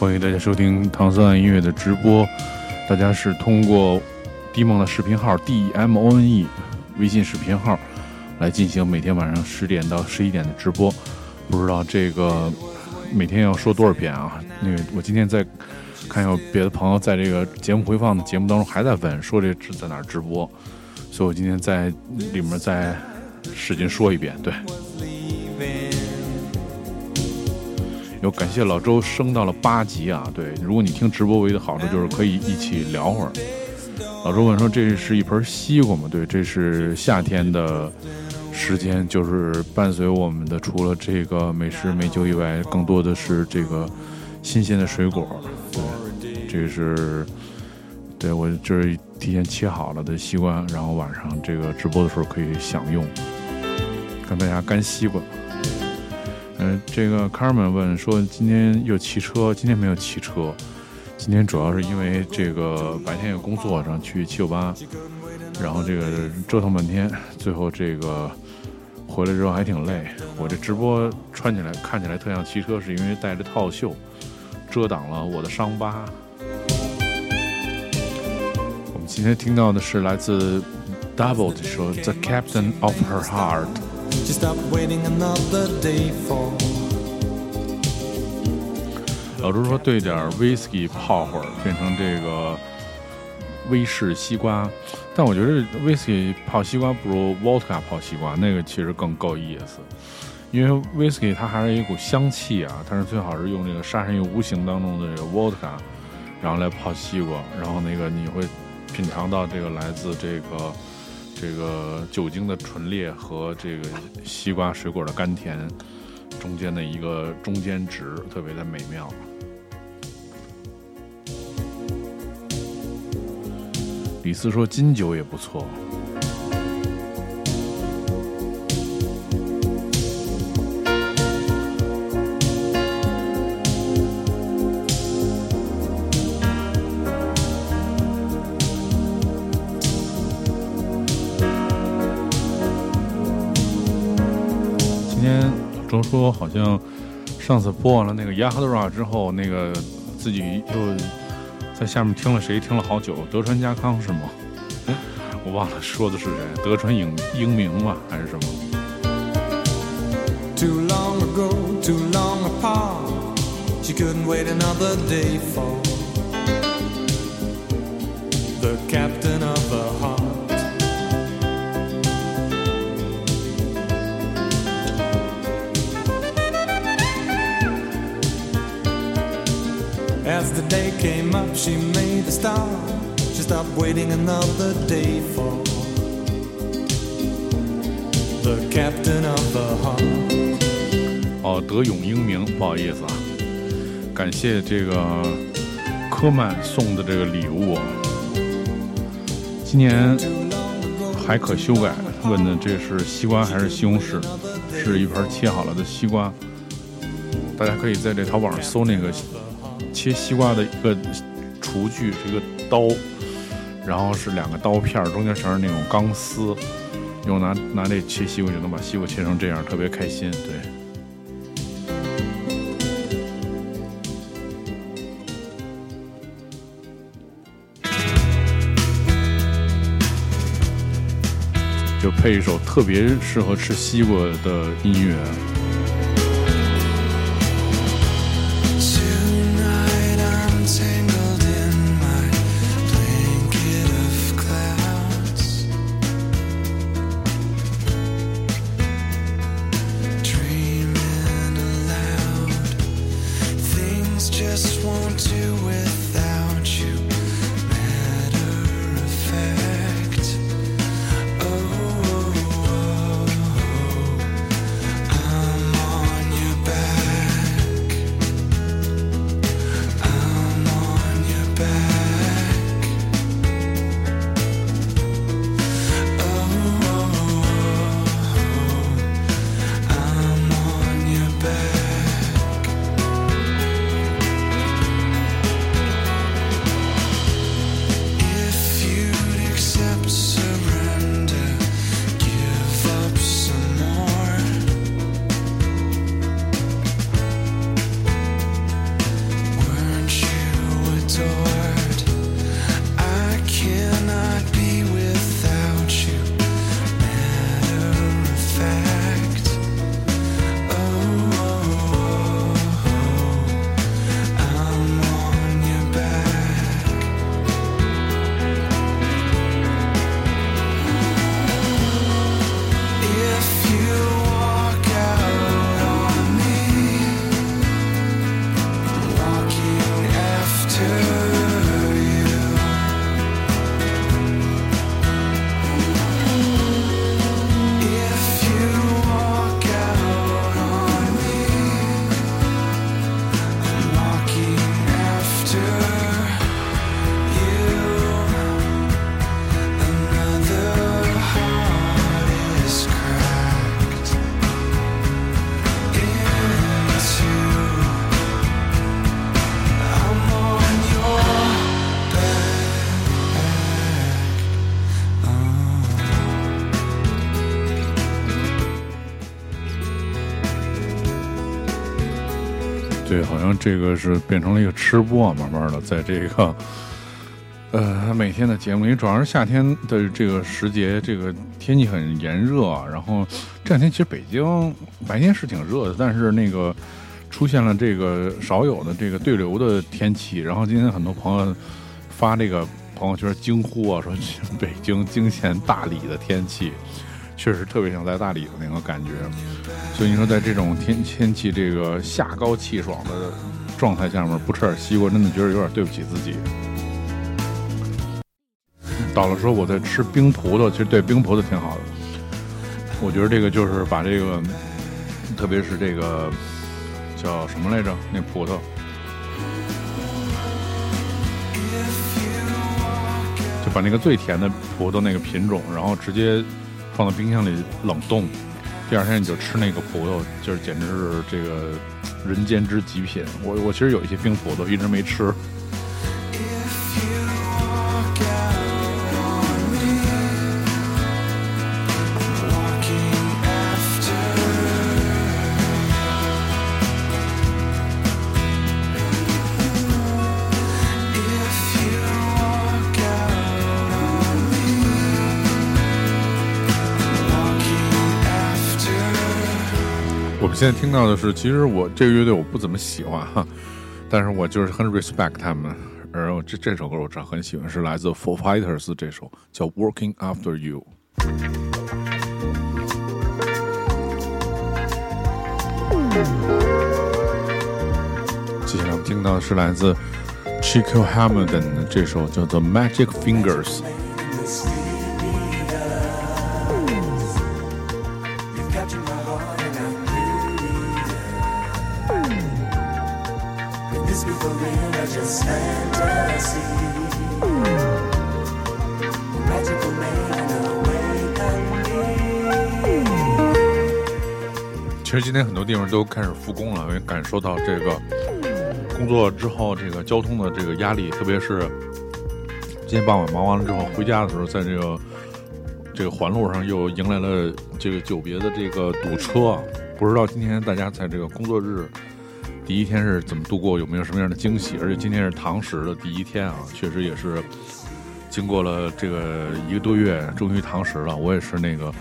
欢迎大家收听唐三音乐的直播。大家是通过迪梦的视频号 D M O N E 微信视频号来进行每天晚上十点到十一点的直播。不知道这个每天要说多少遍啊？那个我今天在看有别的朋友在这个节目回放的节目当中还在问说这在哪儿直播，所以我今天在里面再使劲说一遍。对。有感谢老周升到了八级啊！对，如果你听直播唯一的好处就是可以一起聊会儿。老周问说：“这是一盆西瓜吗？”对，这是夏天的时间，就是伴随我们的，除了这个美食美酒以外，更多的是这个新鲜的水果。对，这是对我这是提前切好了的西瓜，然后晚上这个直播的时候可以享用，跟大家干西瓜。嗯，这个卡尔曼问说：“今天又骑车？今天没有骑车，今天主要是因为这个白天有工作，然后去七九八，然后这个折腾半天，最后这个回来之后还挺累。我这直播穿起来看起来特像骑车，是因为带着套袖，遮挡了我的伤疤。我们今天听到的是来自 Double 的说《The Captain of Her Heart》。” Waiting another day for 老周说兑点 whisky 泡会儿，变成这个威士西瓜。但我觉得 whisky 泡西瓜不如 vodka 泡西瓜，那个其实更够意思。因为 whisky 它还是一股香气啊，但是最好是用这个杀人于无形当中的这个 vodka，然后来泡西瓜，然后那个你会品尝到这个来自这个。这个酒精的醇烈和这个西瓜水果的甘甜中间的一个中间值，特别的美妙。李斯说金酒也不错。周说好像上次播完了那个《雅哈德拉》之后，那个自己又在下面听了谁听了好久，德川家康是吗？我忘了说的是谁，德川英英明吧，还是什么 The day came up, she made a stop. She stopped waiting another day for the captain of the heart. 哦，德永英明，不好意思啊，感谢这个科曼送的这个礼物。今年还可修改，问的这是西瓜还是西红柿？是一盘切好了的西瓜。大家可以在这淘宝上搜那个。切西瓜的一个厨具，是一个刀，然后是两个刀片，中间全是那种钢丝，用拿拿这切西瓜就能把西瓜切成这样，特别开心。对，就配一首特别适合吃西瓜的音乐。这个是变成了一个吃播，慢慢的在这个，呃，每天的节目，因为主要是夏天的这个时节，这个天气很炎热，然后这两天其实北京白天是挺热的，但是那个出现了这个少有的这个对流的天气，然后今天很多朋友发这个朋友圈惊呼啊，说北京惊现大理的天气。确实特别想在大理的那个感觉，所以你说在这种天天气这个夏高气爽的状态下面，不吃点西瓜，真的觉得有点对不起自己。到了说我在吃冰葡萄，其实对冰葡萄挺好的。我觉得这个就是把这个，特别是这个叫什么来着？那葡萄，就把那个最甜的葡萄那个品种，然后直接。放到冰箱里冷冻，第二天你就吃那个葡萄，就是简直是这个人间之极品。我我其实有一些冰葡萄，一直没吃。现在听到的是，其实我这个乐队我不怎么喜欢哈，但是我就是很 respect 他们。然后这这首歌我真很喜欢，是来自 Four Fighters 这首叫《Working After You》。接下来我们听到的是来自 Chico Hamilton 的这首叫做《Magic Fingers》。很多地方都开始复工了，因为感受到这个工作之后这个交通的这个压力，特别是今天傍晚忙完了之后回家的时候，在这个这个环路上又迎来了这个久别的这个堵车。不知道今天大家在这个工作日第一天是怎么度过，有没有什么样的惊喜？而且今天是堂食的第一天啊，确实也是经过了这个一个多月，终于堂食了。我也是那个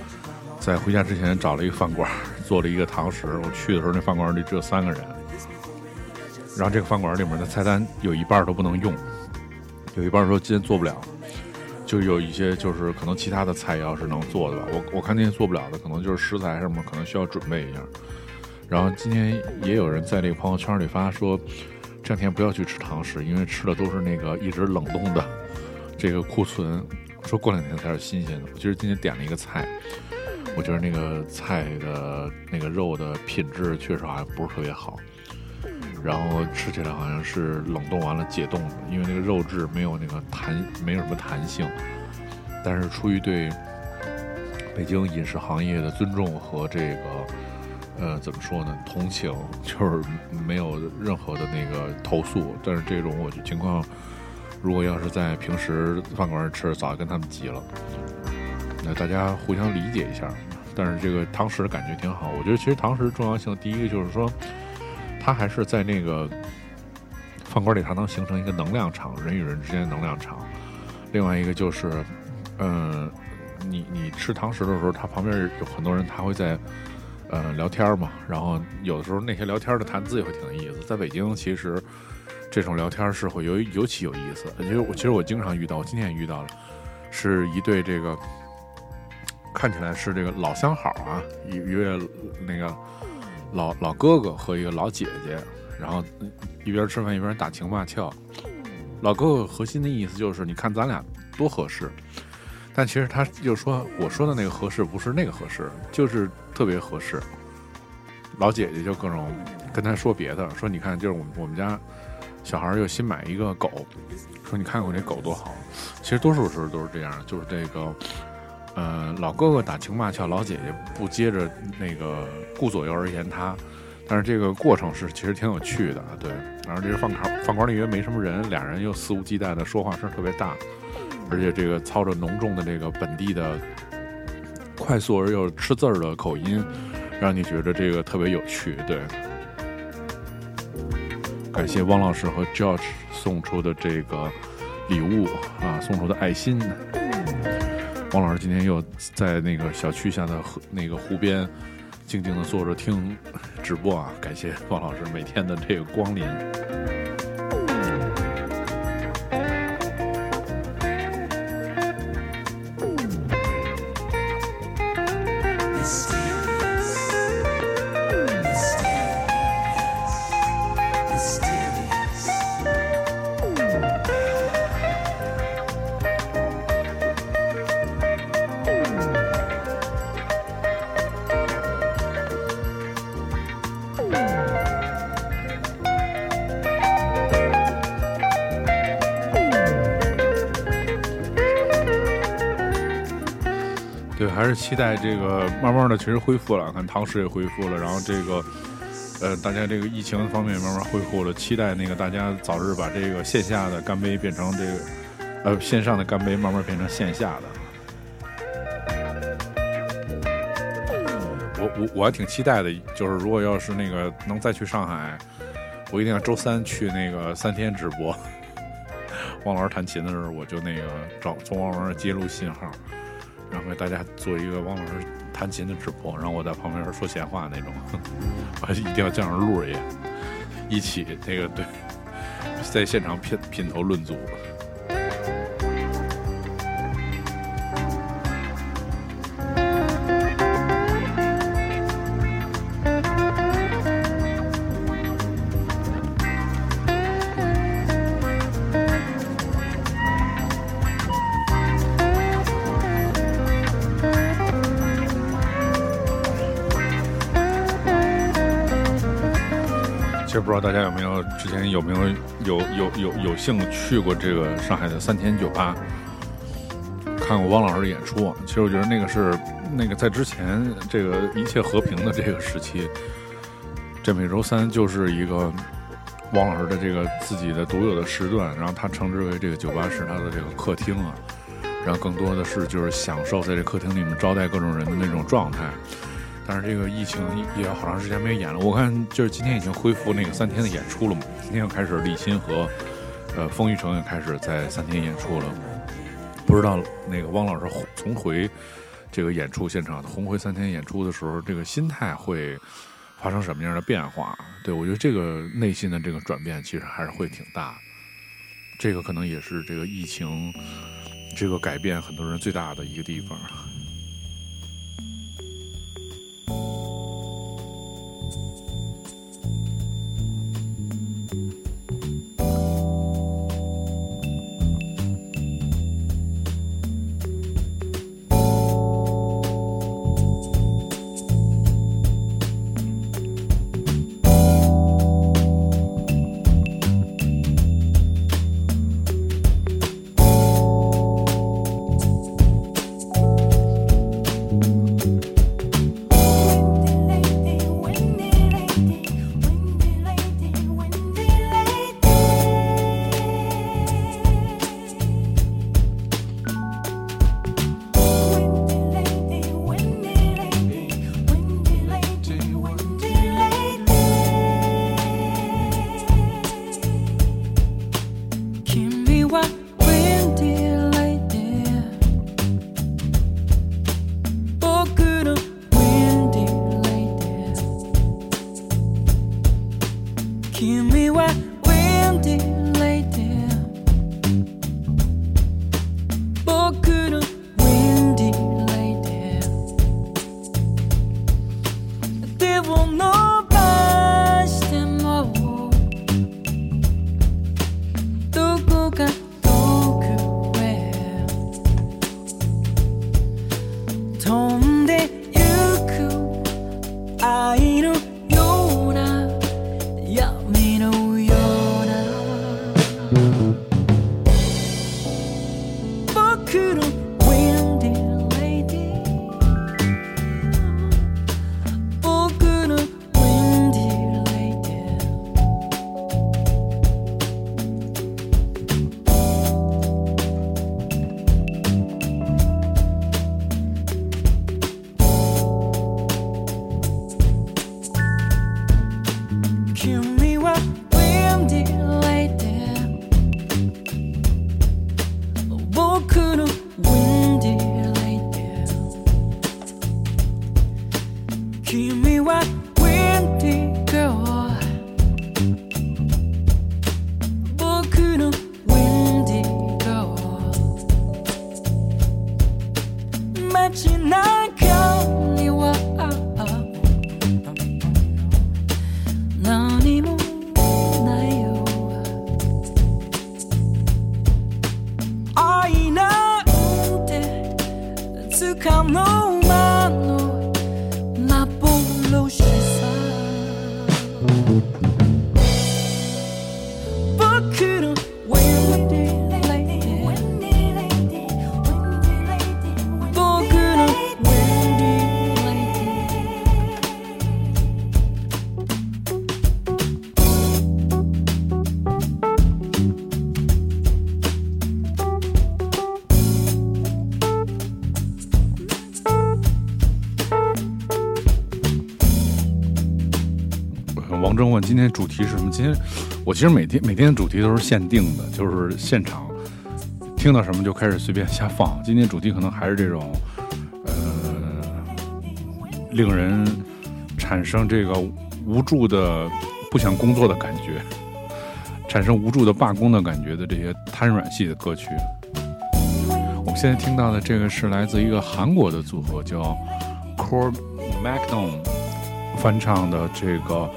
在回家之前找了一个饭馆。做了一个堂食，我去的时候那饭馆里只有三个人，然后这个饭馆里面的菜单有一半都不能用，有一半说今天做不了，就有一些就是可能其他的菜要是能做的吧，我我看那些做不了的，可能就是食材什么可能需要准备一下。然后今天也有人在这个朋友圈里发说，这两天不要去吃堂食，因为吃的都是那个一直冷冻的这个库存，说过两天才是新鲜的。我其实今天点了一个菜。我觉得那个菜的那个肉的品质确实好像不是特别好，然后吃起来好像是冷冻完了解冻的，因为那个肉质没有那个弹，没有什么弹性。但是出于对北京饮食行业的尊重和这个呃怎么说呢，同情，就是没有任何的那个投诉。但是这种我情况，如果要是在平时饭馆吃，早就跟他们急了。大家互相理解一下，但是这个堂食感觉挺好。我觉得其实堂食重要性，第一个就是说，它还是在那个饭馆里，它能形成一个能量场，人与人之间的能量场。另外一个就是，嗯，你你吃堂食的时候，它旁边有很多人，他会在呃聊天嘛。然后有的时候那些聊天的谈资也会挺有意思。在北京，其实这种聊天是会尤尤其有意思。其实我其实我经常遇到，我今天也遇到了，是一对这个。看起来是这个老相好啊，一一位那个老老哥哥和一个老姐姐，然后一边吃饭一边打情骂俏。老哥哥核心的意思就是，你看咱俩多合适，但其实他就说我说的那个合适不是那个合适，就是特别合适。老姐姐就各种跟他说别的，说你看，就是我们我们家小孩又新买一个狗，说你看我这狗多好。其实多数时候都是这样，就是这个。嗯，老哥哥打情骂俏，老姐姐不接着那个顾左右而言他，但是这个过程是其实挺有趣的啊，对。然后这个饭馆饭馆里因为没什么人，俩人又肆无忌惮的说话声特别大，而且这个操着浓重的这个本地的快速而又吃字儿的口音，让你觉得这个特别有趣，对。感谢汪老师和 George 送出的这个礼物啊，送出的爱心。王老师今天又在那个小区下的河那个湖边静静的坐着听直播啊，感谢王老师每天的这个光临。对还是期待这个慢慢的，其实恢复了，看唐诗也恢复了，然后这个，呃，大家这个疫情方面慢慢恢复了，期待那个大家早日把这个线下的干杯变成这个，呃，线上的干杯慢慢变成线下的。我我我还挺期待的，就是如果要是那个能再去上海，我一定要周三去那个三天直播。汪老师弹琴的时候，我就那个找从王老师接入信号。然后给大家做一个王老师弹琴的直播，然后我在旁边说闲话那种，我一定要叫上路爷一起那个对，在现场品品头论足。之前有没有有有有有幸去过这个上海的三天酒吧，看过汪老师的演出？其实我觉得那个是那个在之前这个一切和平的这个时期，这每周三就是一个汪老师的这个自己的独有的时段，然后他称之为这个酒吧是他的这个客厅啊，然后更多的是就是享受在这客厅里面招待各种人的那种状态。但是这个疫情也好长时间没演了，我看就是今天已经恢复那个三天的演出了嘛。今天又开始李欣和呃风雨城也开始在三天演出了。不知道那个汪老师重回这个演出现场，重回三天演出的时候，这个心态会发生什么样的变化？对我觉得这个内心的这个转变其实还是会挺大。这个可能也是这个疫情这个改变很多人最大的一个地方。день. 今天主题是什么？今天我其实每天每天的主题都是限定的，就是现场听到什么就开始随便瞎放。今天主题可能还是这种，呃，令人产生这个无助的不想工作的感觉，产生无助的罢工的感觉的这些瘫软系的歌曲。我们现在听到的这个是来自一个韩国的组合，叫 Core Magnum 翻唱的这个。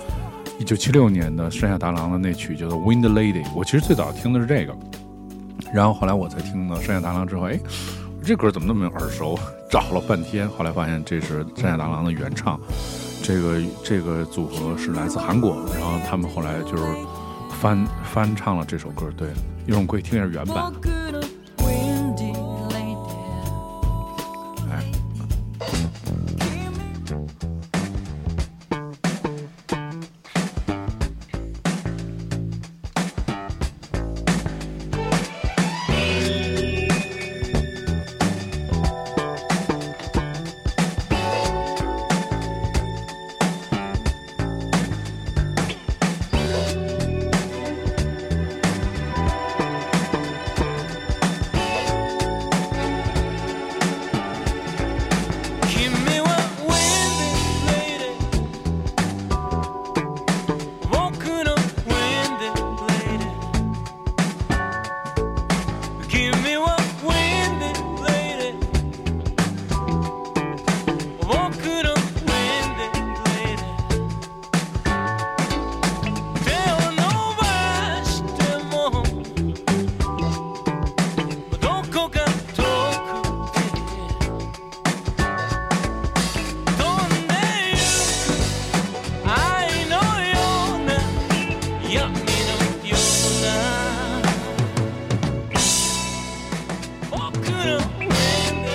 一九七六年的山下达郎的那曲叫做《Wind Lady》，我其实最早听的是这个，然后后来我才听到山下达郎之后，哎，这歌怎么那么耳熟？找了半天，后来发现这是山下达郎的原唱。这个这个组合是来自韩国，然后他们后来就是翻翻唱了这首歌。对，一会儿我们可以听一下原版。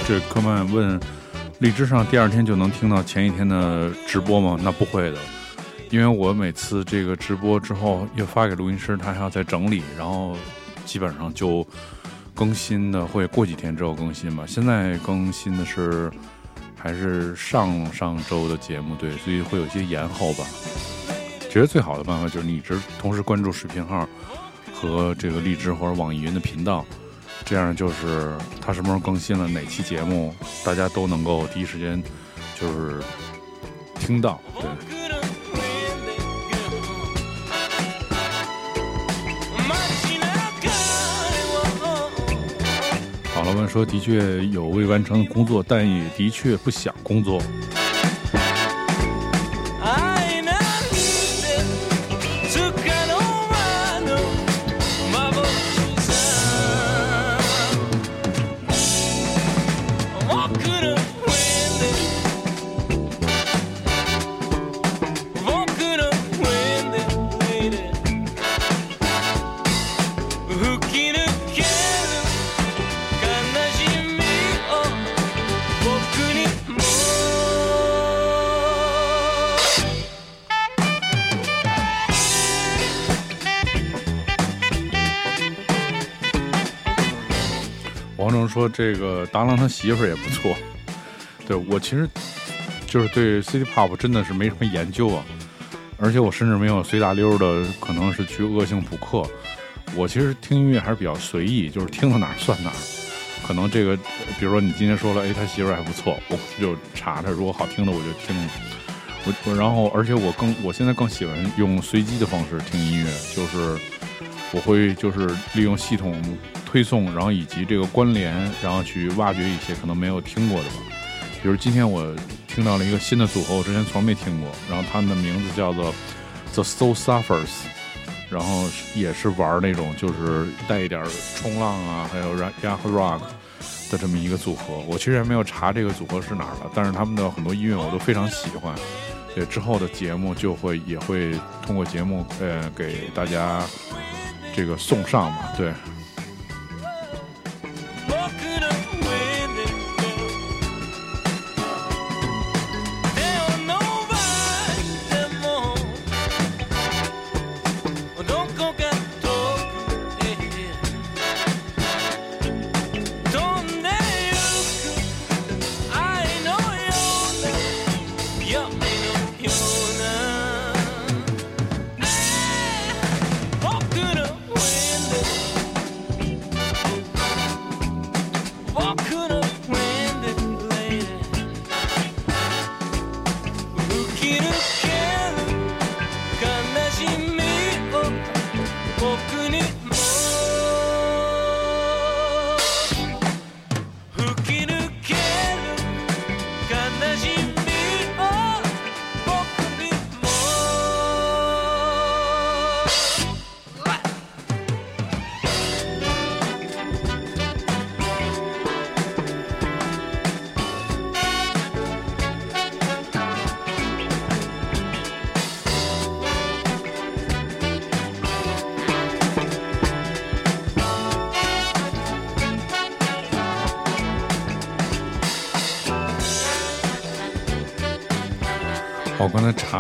这科曼问荔枝上第二天就能听到前一天的直播吗？那不会的，因为我每次这个直播之后又发给录音师，他还要再整理，然后基本上就更新的会过几天之后更新吧。现在更新的是还是上上周的节目，对，所以会有些延后吧。觉得最好的办法就是你一直同时关注视频号和这个荔枝或者网易云的频道。这样就是他什么时候更新了哪期节目，大家都能够第一时间就是听到。对。好了，们说的确有未完成的工作，但也的确不想工作。这个达郎他媳妇儿也不错，对我其实就是对 City Pop 真的是没什么研究啊，而且我甚至没有随大溜的，可能是去恶性补课。我其实听音乐还是比较随意，就是听到哪儿算哪儿。可能这个，比如说你今天说了，哎，他媳妇儿还不错，我就查查，如果好听的我就听。我我然后，而且我更我现在更喜欢用随机的方式听音乐，就是我会就是利用系统。推送，然后以及这个关联，然后去挖掘一些可能没有听过的吧。比如今天我听到了一个新的组合，我之前从没听过，然后他们的名字叫做 The Soul Suffers，然后也是玩那种就是带一点冲浪啊，还有 Rack Rock 的这么一个组合。我其实还没有查这个组合是哪儿的，但是他们的很多音乐我都非常喜欢。对之后的节目就会也会通过节目呃给大家这个送上嘛，对。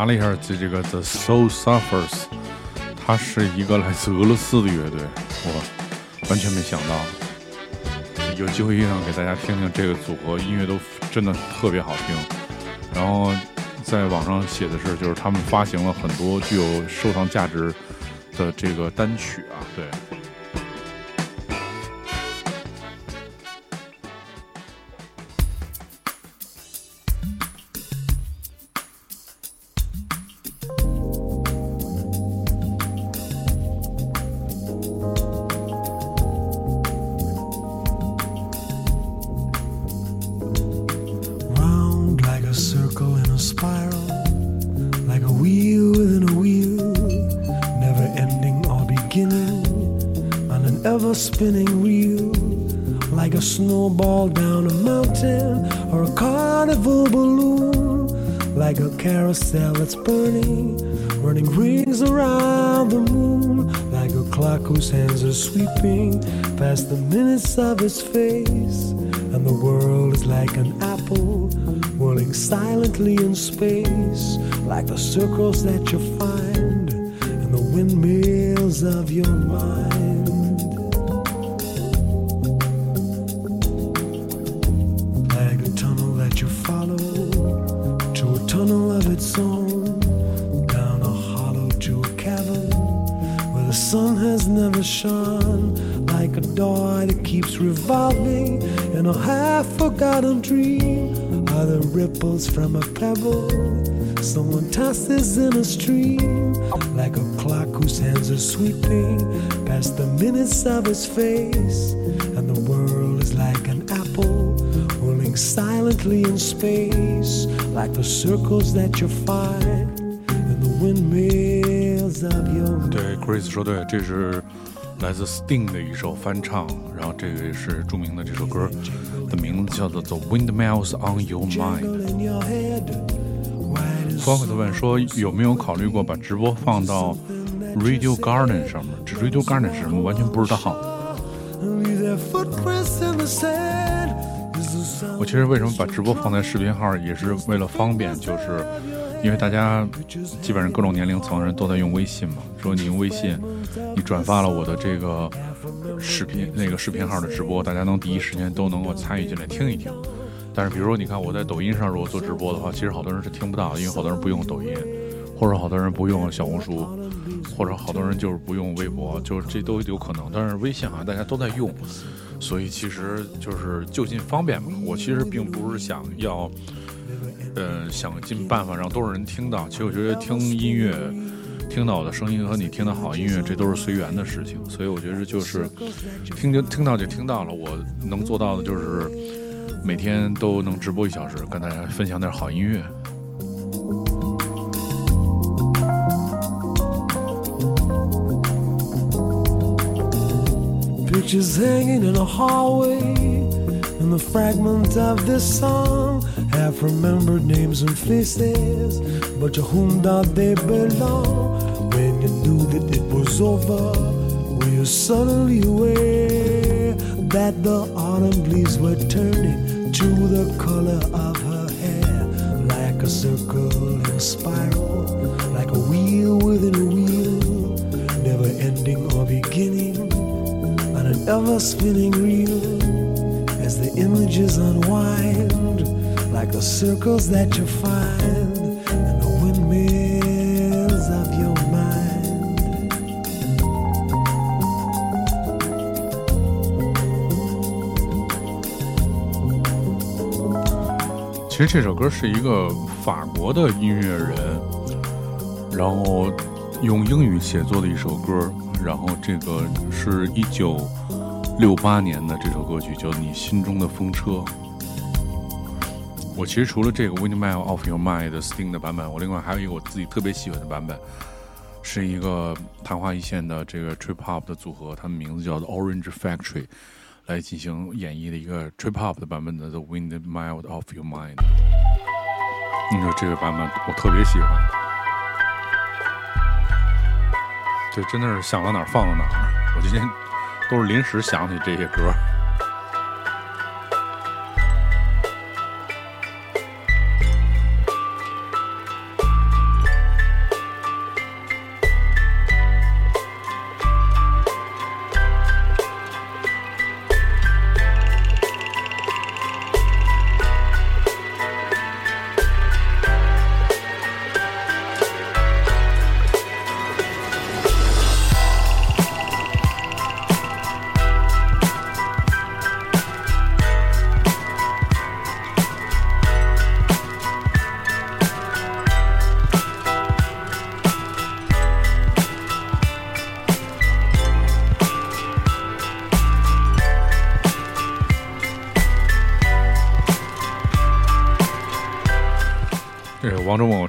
了一下，这这个 The Soul Suffers，它是一个来自俄罗斯的乐队，我完全没想到。有机会遇上给大家听听这个组合，音乐都真的特别好听。然后在网上写的是，就是他们发行了很多具有收藏价值的这个单曲 like a snowball down a mountain or a carnival balloon. Like a carousel that's burning running rings around the moon. Like a clock whose hands are sweeping past the minutes of his face. And the world is like an apple whirling silently in space. Like the circles that you find in the windmills of your mind shone like a door that keeps revolving in a half forgotten dream. Are the ripples from a pebble someone tosses in a stream? Like a clock whose hands are sweeping past the minutes of his face. And the world is like an apple whirling silently in space, like the circles that you find in the windmills of your. 对，Chris 说对，这是 来自 Sting 的一首翻唱，然后这个也是著名的这首歌的名字叫做《The Windmills on Your Mind》。光回头问说有没有考虑过把直播放到 Radio Garden 上面？这 Radio Garden 是什么？完全不知道。我其实为什么把直播放在视频号，也是为了方便，就是因为大家基本上各种年龄层的人都在用微信嘛。说你用微信。你转发了我的这个视频，那个视频号的直播，大家能第一时间都能够参与进来听一听。但是，比如说，你看我在抖音上如果做直播的话，其实好多人是听不到，因为好多人不用抖音，或者好多人不用小红书，或者好多人就是不用微博，就是这都有可能。但是微信好像大家都在用，所以其实就是就近方便嘛。我其实并不是想要，呃，想尽办法让多少人听到。其实我觉得听音乐。听到我的声音和你听到好音乐，这都是随缘的事情，所以我觉得就是听就听到就听到了。我能做到的就是每天都能直播一小时，跟大家分享点好音乐。Pictures hanging in a hallway, and the fragment of this song have remembered names and faces, but to whom do they belong? When you knew that it was over, were you suddenly aware that the autumn leaves were turning to the color of her hair, like a circle in a spiral, like a wheel within a wheel, never ending or beginning on an ever spinning reel as the images unwind like the circles that you find in the windmills of your mind. 其实这首歌是一个法国的音乐人，然后用英语写作的一首歌，然后这个是一九六八年的这首歌曲叫《你心中的风车》。我其实除了这个《Wind Mile of Your Mind》的 Sting 的版本，我另外还有一个我自己特别喜欢的版本，是一个昙花一现的这个 Trip Hop 的组合，他们名字叫做 Orange Factory，来进行演绎的一个 Trip Hop 的版本的《The Wind Mile of Your Mind》。你说这个版本我特别喜欢，这真的是想到哪儿放到哪儿。我今天都是临时想起这些歌。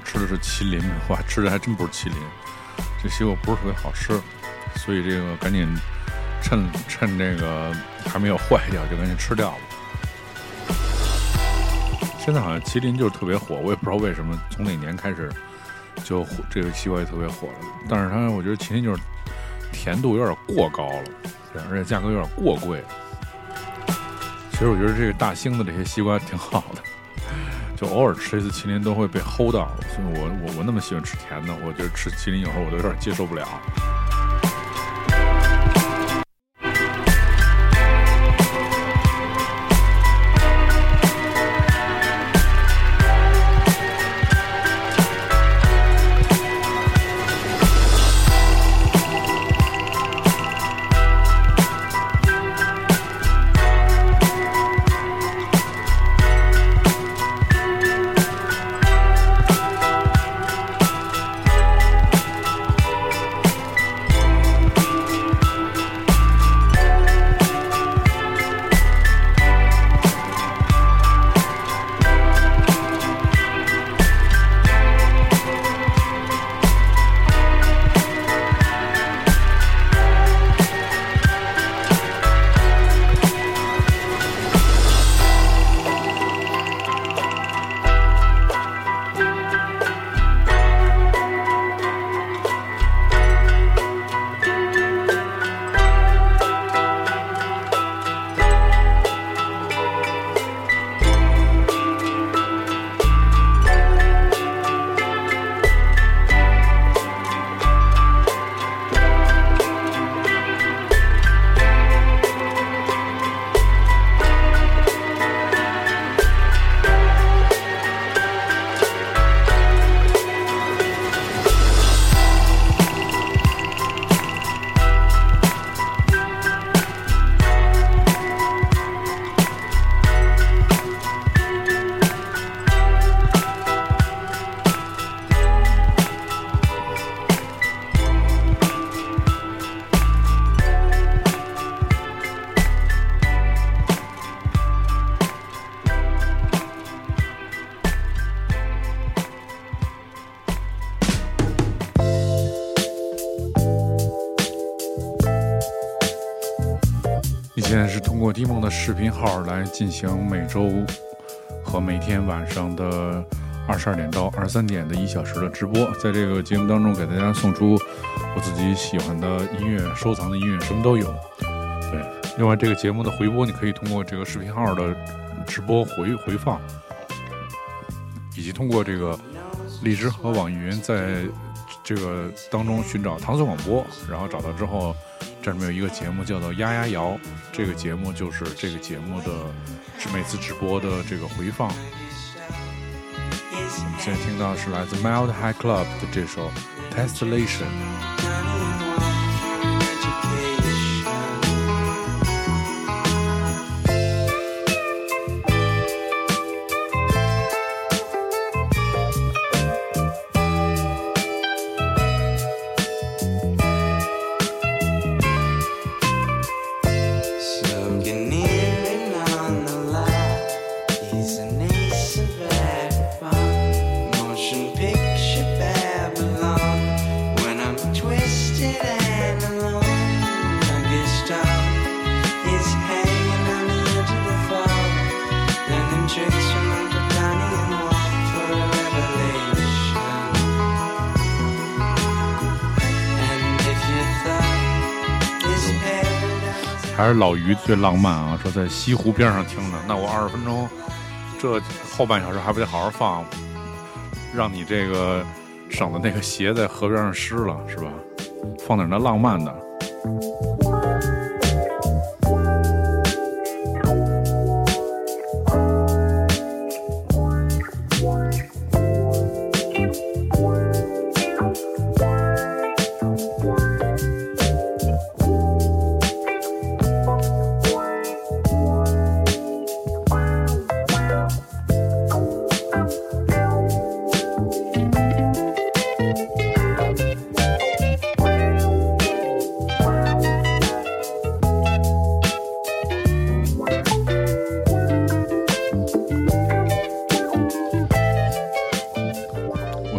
吃的是麒麟，哇，吃的还真不是麒麟，这西瓜不是特别好吃，所以这个赶紧趁趁这个还没有坏掉，就赶紧吃掉了。现在好像麒麟就是特别火，我也不知道为什么，从哪年开始就火这个西瓜也特别火了。但是它，我觉得麒麟就是甜度有点过高了，而且价格有点过贵。其实我觉得这个大兴的这些西瓜挺好的。就偶尔吃一次麒麟都会被齁到，所以我我我那么喜欢吃甜的，我觉得吃麒麟有时候我都有点接受不了。现在是通过低梦的视频号来进行每周和每天晚上的二十二点到二十三点的一小时的直播。在这个节目当中，给大家送出我自己喜欢的音乐、收藏的音乐，什么都有。对，另外这个节目的回播，你可以通过这个视频号的直播回回放，以及通过这个荔枝和网易云，在这个当中寻找唐宋广播，然后找到之后。这里面有一个节目叫做“丫丫摇”，这个节目就是这个节目的每次直播的这个回放。我们现在听到的是来自 Mild High Club 的这首《Testation》。是老于最浪漫啊！说在西湖边上听的，那我二十分钟，这后半小时还不得好好放，让你这个省得那个鞋在河边上湿了，是吧？放点那浪漫的。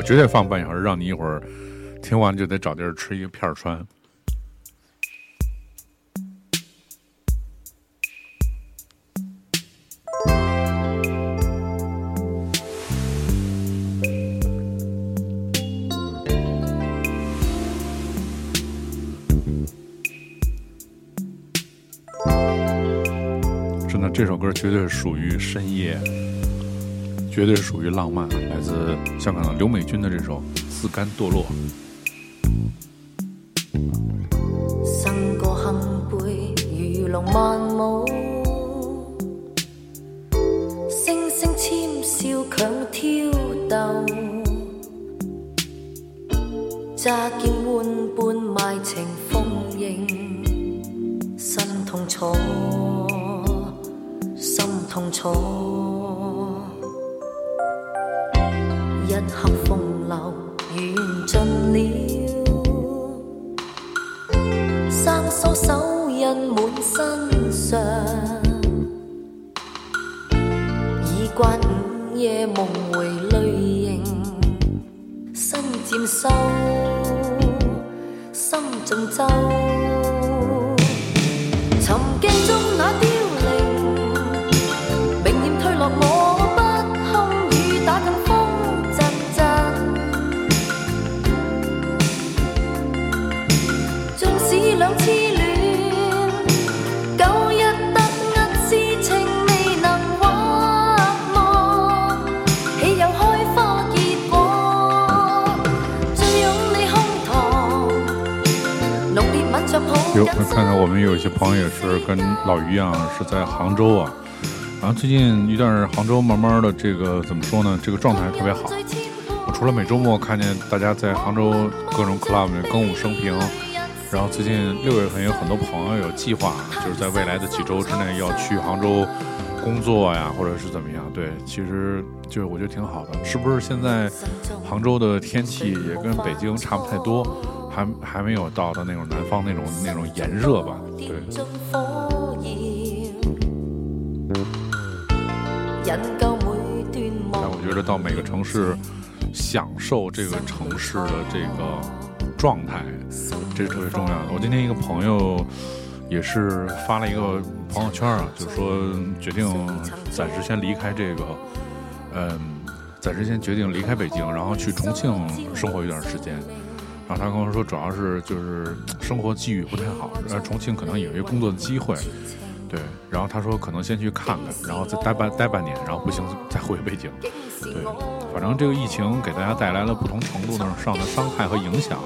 绝对放半小时，让你一会儿听完就得找地儿吃一个片儿川。真的，这首歌绝对是属于深夜。绝对是属于浪漫，来自香港的刘美君的这首《自甘堕落》。老于啊是在杭州啊，然后最近一段杭州慢慢的这个怎么说呢？这个状态特别好。我除了每周末看见大家在杭州各种 club 里歌舞升平，然后最近六月份有很多朋友有计划，就是在未来的几周之内要去杭州工作呀，或者是怎么样？对，其实就是我觉得挺好的。是不是现在杭州的天气也跟北京差不太多？还还没有到的那种南方那种那种炎热吧，对。但我觉得到每个城市，享受这个城市的这个状态，这是特别重要的。我今天一个朋友也是发了一个朋友圈啊，就说决定暂时先离开这个，嗯，暂时先决定离开北京，然后去重庆生活一段时间。然后他跟我说，主要是就是生活机遇不太好，呃，重庆可能有一个工作的机会，对。然后他说可能先去看看，然后再待半待半年，然后不行再回北京。对，反正这个疫情给大家带来了不同程度上的伤害和影响。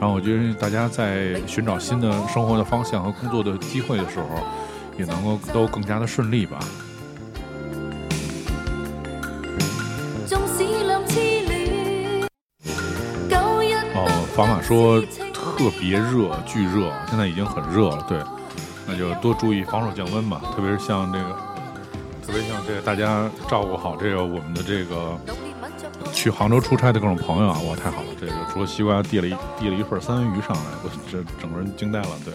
然后我觉得大家在寻找新的生活的方向和工作的机会的时候，也能够都更加的顺利吧。宝，马说特别热，巨热，现在已经很热了。对，那就多注意防暑降温吧。特别是像这个，特别像这个，大家照顾好这个我们的这个。去杭州出差的各种朋友啊，哇，太好了！这个除了西瓜，递了一递了一份三文鱼上来，我这整个人惊呆了。对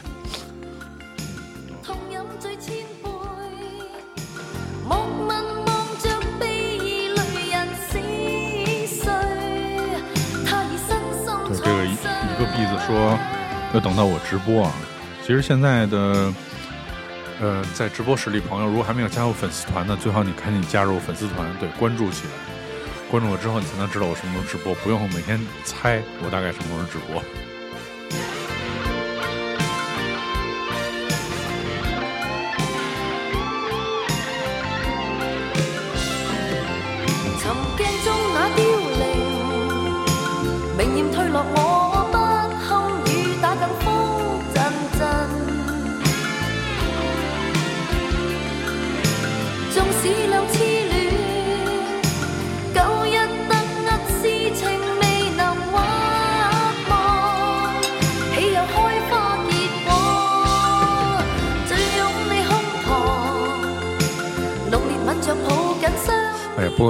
说要等到我直播啊。其实现在的呃，在直播室里朋友，如果还没有加入粉丝团的，最好你赶紧加入粉丝团，对，关注起来。关注我之后，你才能知道我什么时候直播，不用每天猜我大概什么时候直播。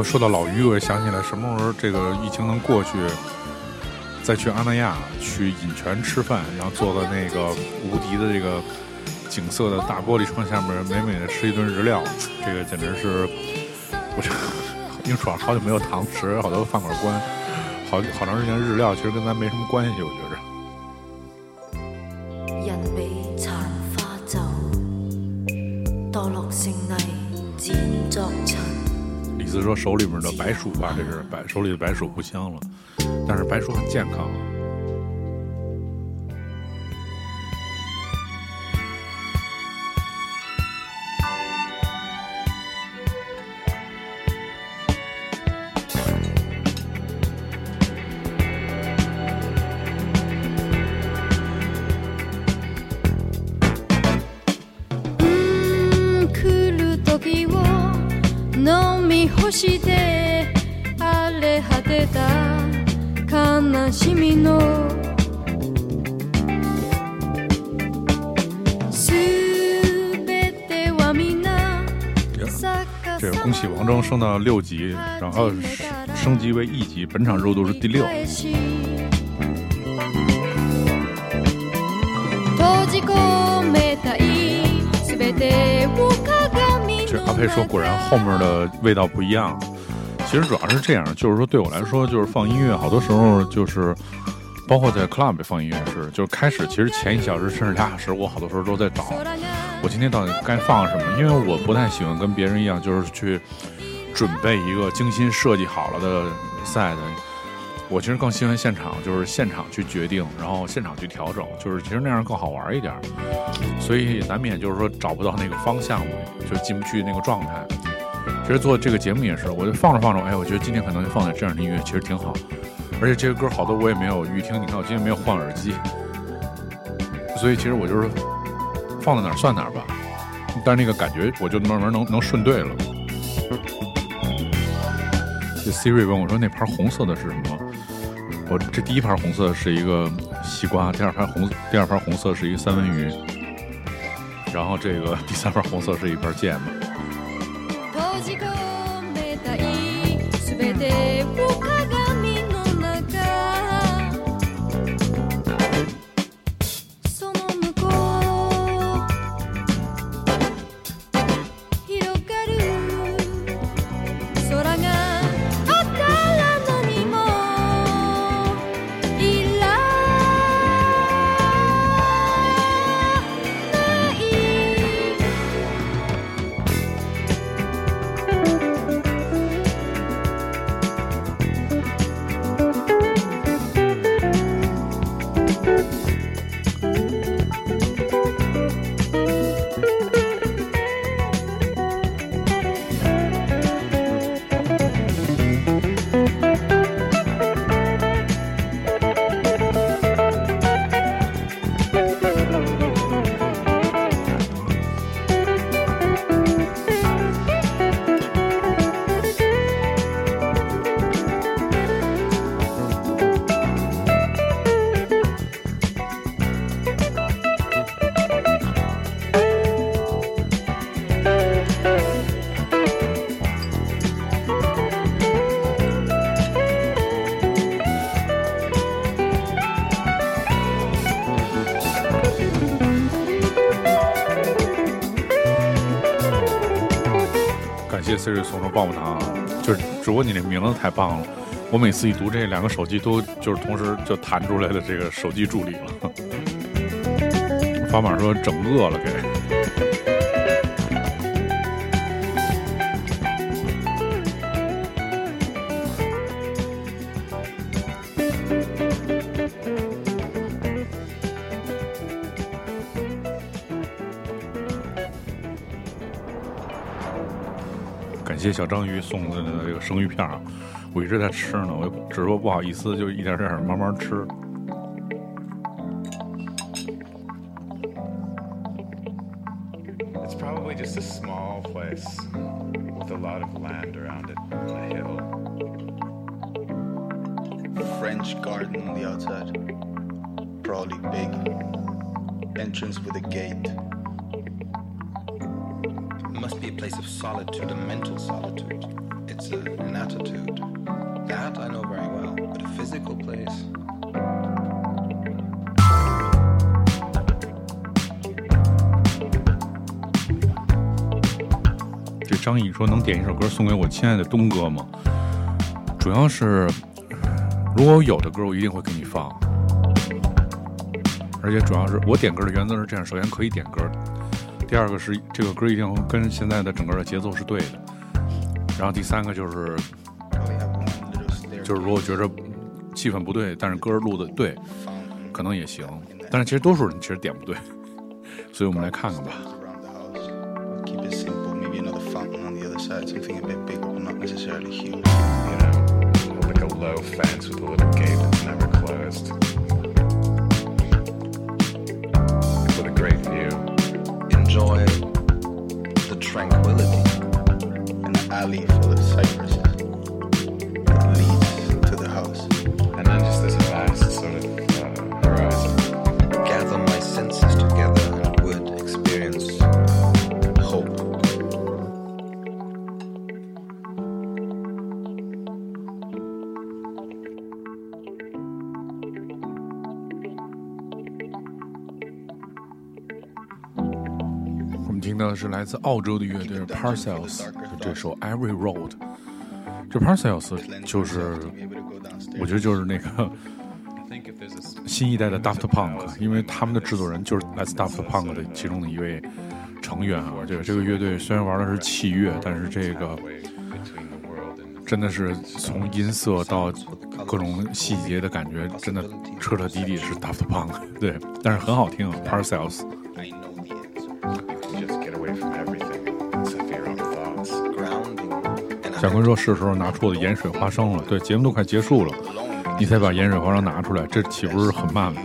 说到老于，我想起来什么时候这个疫情能过去，再去阿那亚去饮泉吃饭，然后坐在那个无敌的这个景色的大玻璃窗下面，美美的吃一顿日料，这个简直是，我这 因为主要好久没有堂食，好多饭馆关，好好长时间日料其实跟咱没什么关系，我觉着。我手里面的白薯吧，这是白手里的白薯不香了，但是白薯很健康。升到六级，然后升级为一级，本场热度是第六。这阿佩说，果然后面的味道不一样。其实主要是这样，就是说对我来说，就是放音乐，好多时候就是，包括在 club 放音乐是，就是开始其实前一小时甚至俩小时，我好多时候都在找，我今天到底该放什么？因为我不太喜欢跟别人一样，就是去准备一个精心设计好了的赛的。我其实更喜欢现场，就是现场去决定，然后现场去调整，就是其实那样更好玩一点。所以难免就是说找不到那个方向嘛，就进不去那个状态。其实做这个节目也是，我就放着放着，哎，我觉得今天可能就放点这样的音乐，其实挺好。而且这些歌好多我也没有预听，你看我今天没有换耳机，所以其实我就是放在哪儿算哪儿吧。但是那个感觉我就慢慢能能顺对了。这 Siri 问我说：“那盘红色的是什么？”我这第一盘红色是一个西瓜，第二盘红第二盘红色是一个三文鱼，然后这个第三盘红色是一盘芥末。谢 Siri 送的棒棒糖，就是只不过你这名字太棒了，我每次一读这两个手机都就是同时就弹出来的这个手机助理了。法码说整饿了给。感谢小章鱼送的这个生鱼片儿，我一直在吃呢，我只是说不好意思，就一点点儿慢慢吃。 It's probably just a small place with a lot of land around it, a hill. French garden on the outside. Probably big. Entrance with a gate. It must be a place of solitude, a mental solitude. It's a, an attitude. That I know very well, but a physical place. 这张毅说能点一首歌送给我亲爱的东哥吗？主要是如果有的歌我一定会给你放，而且主要是我点歌的原则是这样：首先可以点歌，第二个是这个歌一定跟现在的整个的节奏是对的，然后第三个就是就是如果觉着气氛不对，但是歌录的对，可能也行。但是其实多数人其实点不对，所以我们来看看吧。around the house. Keep it simple. Maybe another fountain on the other side, something a bit bigger, but not necessarily huge. You know, like a low fence with a little gate that's never closed. With a great view. enjoy the tranquility alley full of cypresses that leads to the house. And then just this vast sort of uh, horizon. Gather my senses together and would experience hope. 我们听到的是来自澳洲的乐队 Parcells 的 这首 Every Road，这 Parcells 就是，我觉得就是那个新一代的 Daft Punk，因为他们的制作人就是来自 Daft Punk 的其中的一位成员啊。我觉得这个乐队虽然玩的是器乐，但是这个真的是从音色到各种细节的感觉，真的彻彻底底是 Daft Punk。对，但是很好听啊，Parcells。小坤说是时候拿出我的盐水花生了。对，节目都快结束了，你才把盐水花生拿出来，这岂不是很慢吗？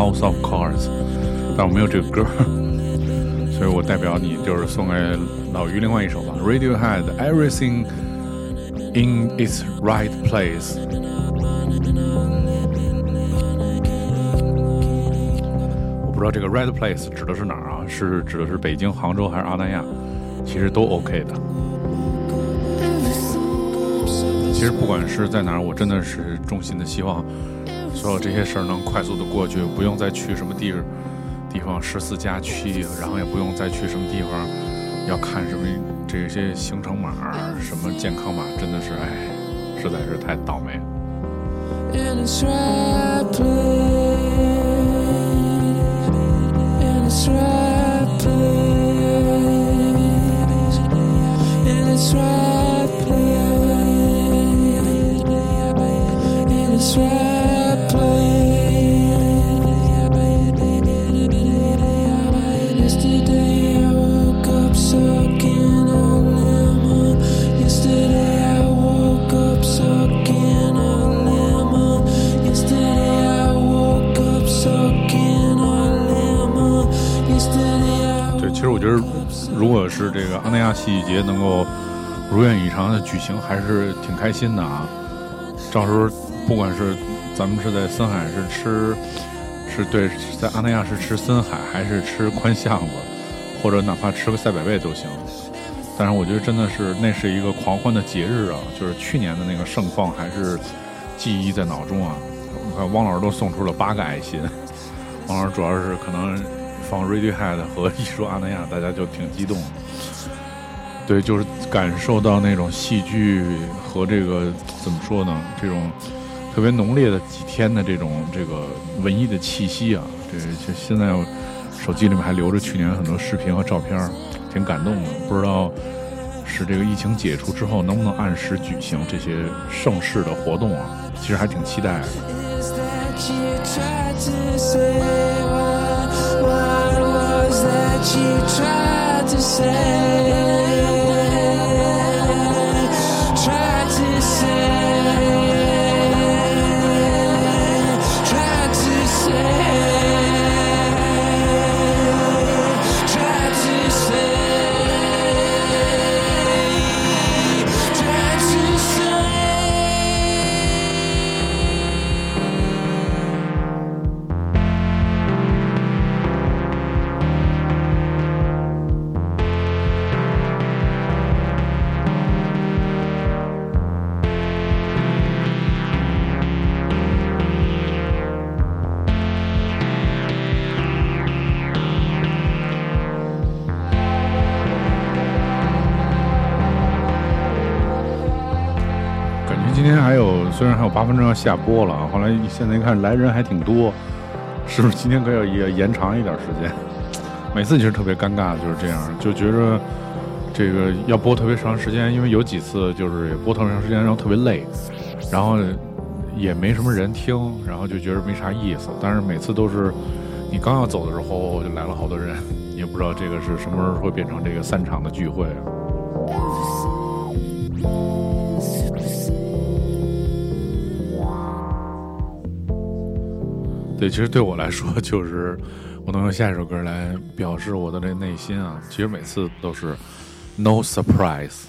House of Cards》，但我没有这个歌，所以我代表你就是送给老于另外一首吧，《Radiohead Everything in Its Right Place》。我不知道这个 right place 指的是哪儿啊？是指的是北京、杭州还是阿那亚？其实都 OK 的。其实不管是在哪儿，我真的是衷心的希望所有这些事儿能快速的过去，不用再去什么地地方十四加七，然后也不用再去什么地方要看什么这些行程码、什么健康码，真的是哎，实在是太倒霉了。其实我觉得，如果是这个阿那亚戏剧节能够如愿以偿的举行，还是挺开心的啊。到时候不管是咱们是在森海是吃，是对，在阿那亚是吃森海，还是吃宽巷子，或者哪怕吃个赛百味都行。但是我觉得真的是那是一个狂欢的节日啊，就是去年的那个盛况还是记忆在脑中啊。你看汪老师都送出了八个爱心，汪老师主要是可能放 Radiohead 和一说阿那亚，大家就挺激动。对，就是感受到那种戏剧和这个怎么说呢？这种特别浓烈的几天的这种这个文艺的气息啊。这就现在手机里面还留着去年很多视频和照片，挺感动的。不知道是这个疫情解除之后能不能按时举行这些盛世的活动啊？其实还挺期待的。That you tried to say? 虽然还有八分钟要下播了啊，后来现在一看来人还挺多，是不是今天可以也延长一点时间？每次其实特别尴尬，就是这样，就觉着这个要播特别长时间，因为有几次就是也播特别长时间，然后特别累，然后也没什么人听，然后就觉得没啥意思。但是每次都是你刚要走的时候，就来了好多人，也不知道这个是什么时候会变成这个散场的聚会对，其实对我来说，就是我能用下一首歌来表示我的这内心啊。其实每次都是 no surprise。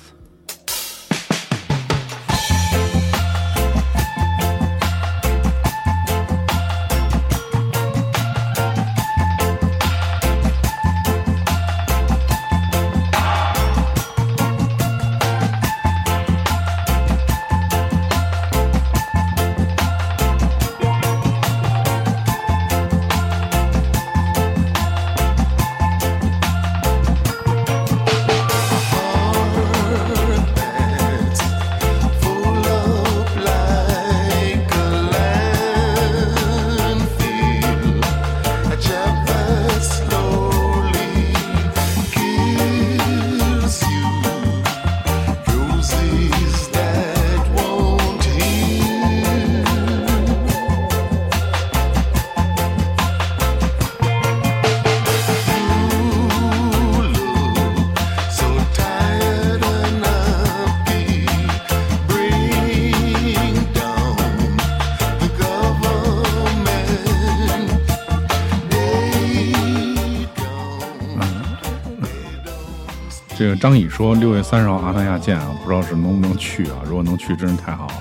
张乙说六月三十号阿那亚见啊，不知道是能不能去啊？如果能去，真是太好了。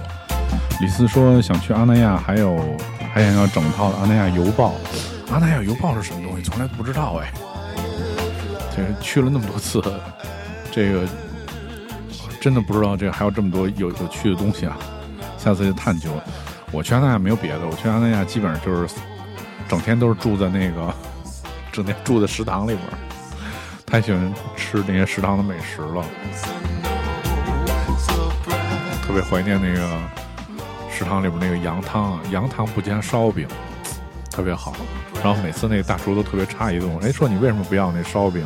李四说想去阿那亚，还有还想要整套的阿那亚邮报。阿那亚邮报是什么东西？从来不知道哎。这去了那么多次，这个真的不知道这还有这么多有有趣的东西啊！下次就探究。我去阿那亚没有别的，我去阿那亚基本上就是整天都是住在那个整天住在食堂里边，太喜欢吃那些食堂的美食了，特别怀念那个食堂里边那个羊汤啊，羊汤不加烧饼，特别好。然后每次那个大叔都特别诧异的问我：“哎，说你为什么不要那烧饼？”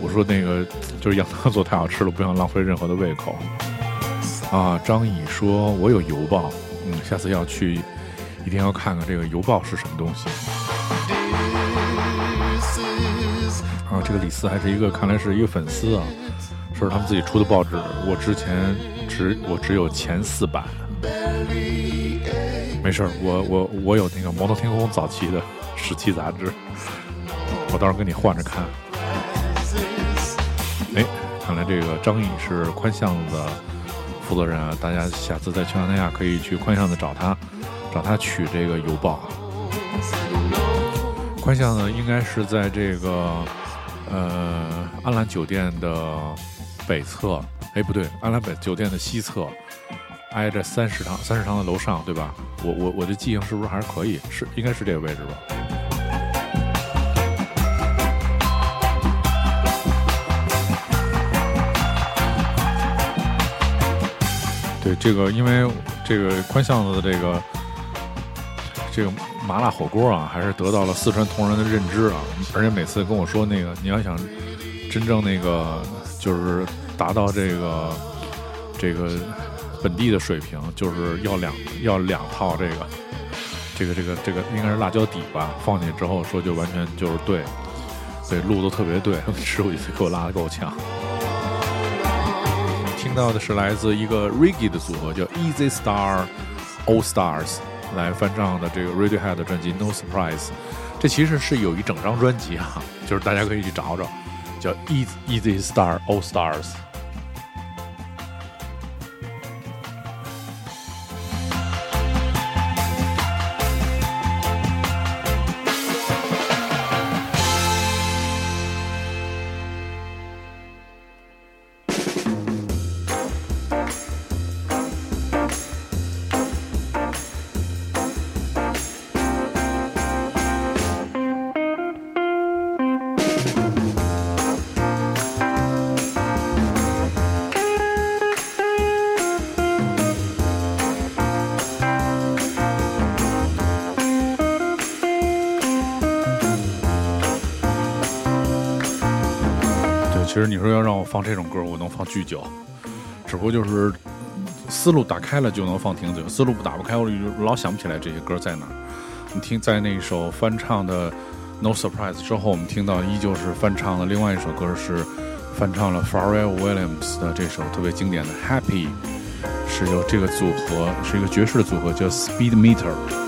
我说：“那个就是羊汤做太好吃了，不想浪费任何的胃口。”啊，张乙说：“我有邮报，嗯，下次要去一定要看看这个邮报是什么东西。”啊，这个李四还是一个看来是一个粉丝啊，说是他们自己出的报纸，我之前只我只有前四版。没事儿，我我我有那个摩托天空早期的十期杂志，我到时候跟你换着看。哎，看来这个张毅是宽巷子的负责人啊，大家下次在去阿那亚可以去宽巷子找他，找他取这个邮报。宽巷子应该是在这个呃安澜酒店的北侧，哎不对，安澜北酒店的西侧。挨着三食堂，三食堂的楼上，对吧？我我我的记性是不是还是可以？是应该是这个位置吧？对，这个因为这个宽巷子的这个这个麻辣火锅啊，还是得到了四川同仁的认知啊，而且每次跟我说那个你要想真正那个就是达到这个这个。本地的水平就是要两要两套这个这个这个这个应该是辣椒底吧，放进去之后说就完全就是对，对路都特别对，吃过一次给我拉的够呛。听到的是来自一个 Reggae 的组合叫 Easy Star All Stars 来翻唱的这个 Radiohead 专辑 No Surprise，这其实是有一整张专辑啊，就是大家可以去找找，叫 Easy Easy Star All Stars。放这种歌，我能放巨久，只不过就是思路打开了就能放挺久，思路不打不开，我老想不起来这些歌在哪儿。你听，在那首翻唱的《No Surprise》之后，我们听到依旧是翻唱的另外一首歌，是翻唱了 Pharrell Williams 的这首特别经典的《Happy》，是由这个组合是一个爵士的组合叫 Speed Meter。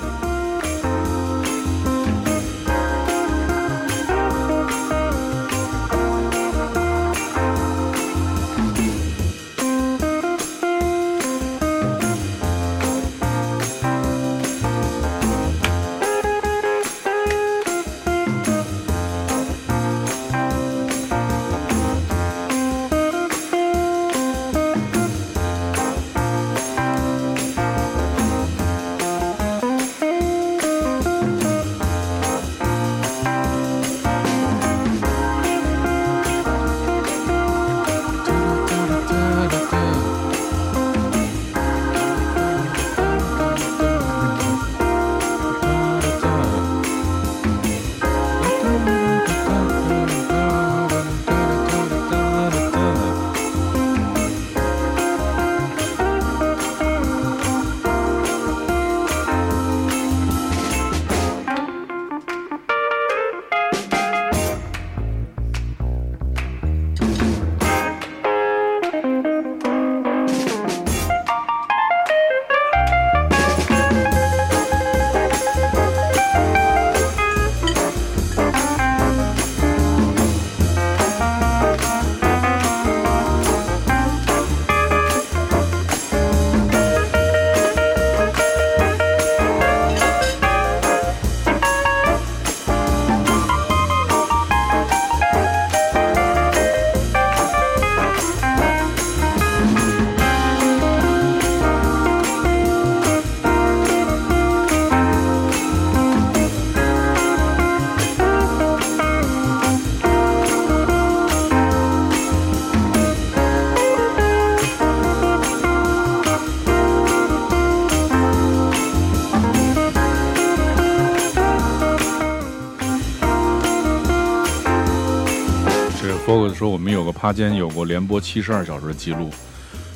个趴间有过连播七十二小时的记录，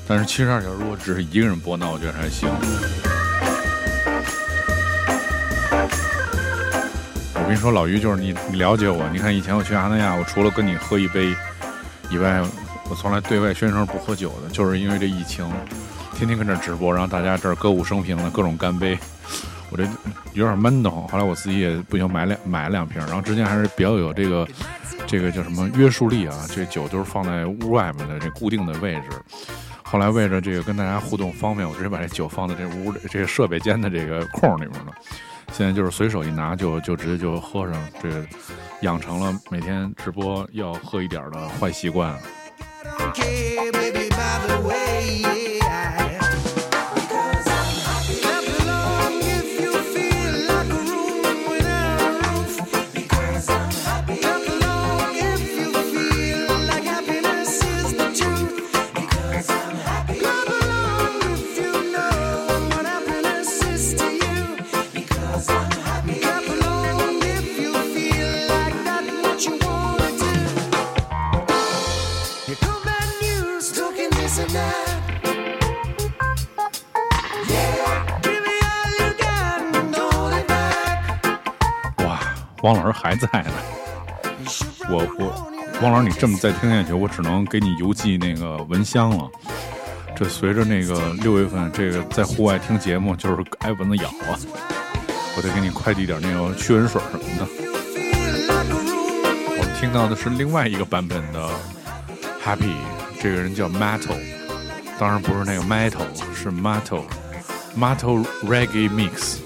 但是七十二小时如果只是一个人播，那我觉得还行。我跟你说，老于就是你，你了解我。你看以前我去阿那亚，我除了跟你喝一杯以外，我从来对外宣称不喝酒的，就是因为这疫情，天天跟这直播，然后大家这儿歌舞升平的各种干杯，我这有点闷得慌。后来我自己也不行，买两买了两瓶，然后之前还是比较有这个这个叫什么约束力啊，这酒都是放在屋外面的这固定的位置。后来为了这个跟大家互动方便，我直接把这酒放在这屋里这个设备间的这个空里面了。现在就是随手一拿就就直接就喝上，这养成了每天直播要喝一点的坏习惯。汪老师还在呢。我我汪老师，你这么再听下去，我只能给你邮寄那个蚊香了。这随着那个六月份，这个在户外听节目就是挨蚊子咬啊，我得给你快递点那个驱蚊水什么的。我听到的是另外一个版本的 Happy，这个人叫 Mato，当然不是那个 Metal，是 Mato，Mato Reggae Mix，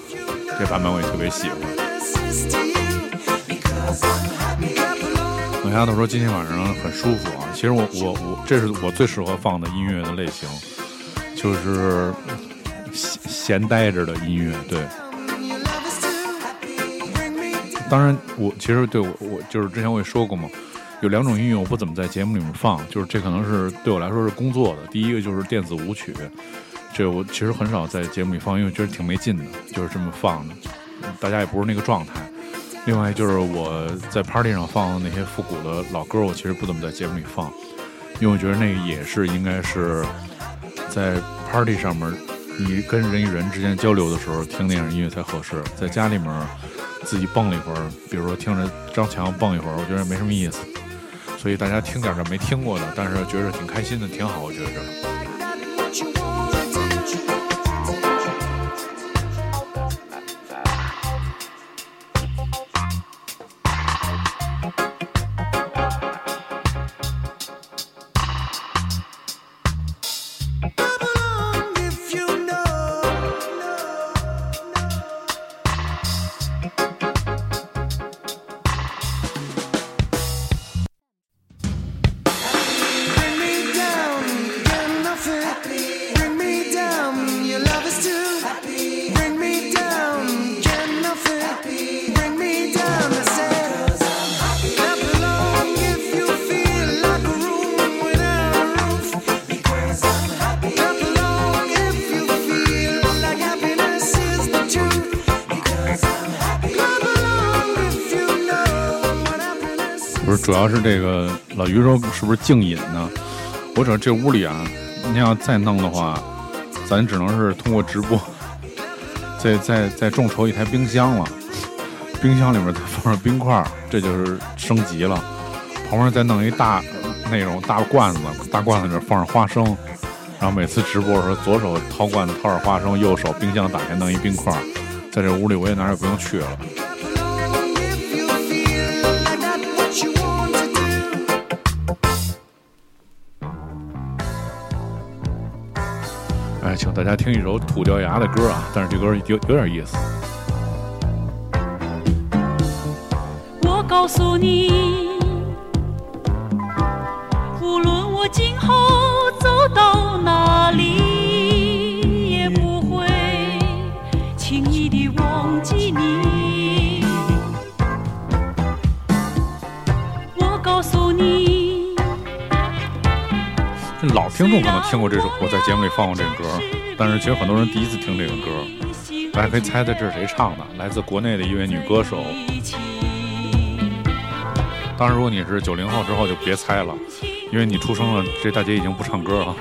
这版本我也特别喜欢。Along 冷丫头说今天晚上很舒服啊，其实我我我这是我最适合放的音乐的类型，就是闲闲待着的音乐，对。当然，我其实对我我就是之前我也说过嘛，有两种音乐我不怎么在节目里面放，就是这可能是对我来说是工作的。第一个就是电子舞曲，这我其实很少在节目里放，因为觉得挺没劲的，就是这么放的，大家也不是那个状态。另外就是我在 party 上放的那些复古的老歌，我其实不怎么在节目里放，因为我觉得那个也是应该是在 party 上面，你跟人与人之间交流的时候听那样音乐才合适。在家里面自己蹦了一会儿，比如说听着张强蹦一会儿，我觉得没什么意思。所以大家听点这没听过的，但是觉着挺开心的，挺好，我觉着。这个老于说是不是静音呢？我觉得这屋里啊，你要再弄的话，咱只能是通过直播，再再再众筹一台冰箱了。冰箱里面再放上冰块，这就是升级了。旁边再弄一大那种大罐子，大罐子里面放上花生，然后每次直播的时候，左手掏罐子掏点花生，右手冰箱打开弄一冰块，在这屋里我也哪也不用去了。请大家听一首土掉牙的歌啊，但是这歌有有点意思。我告诉你，无论我今后走到哪里，听众可能听过这首，我在节目里放过这个歌，但是其实很多人第一次听这个歌，大家可以猜猜这是谁唱的，来自国内的一位女歌手。当然，如果你是九零后之后，就别猜了，因为你出生了，这大姐已经不唱歌了。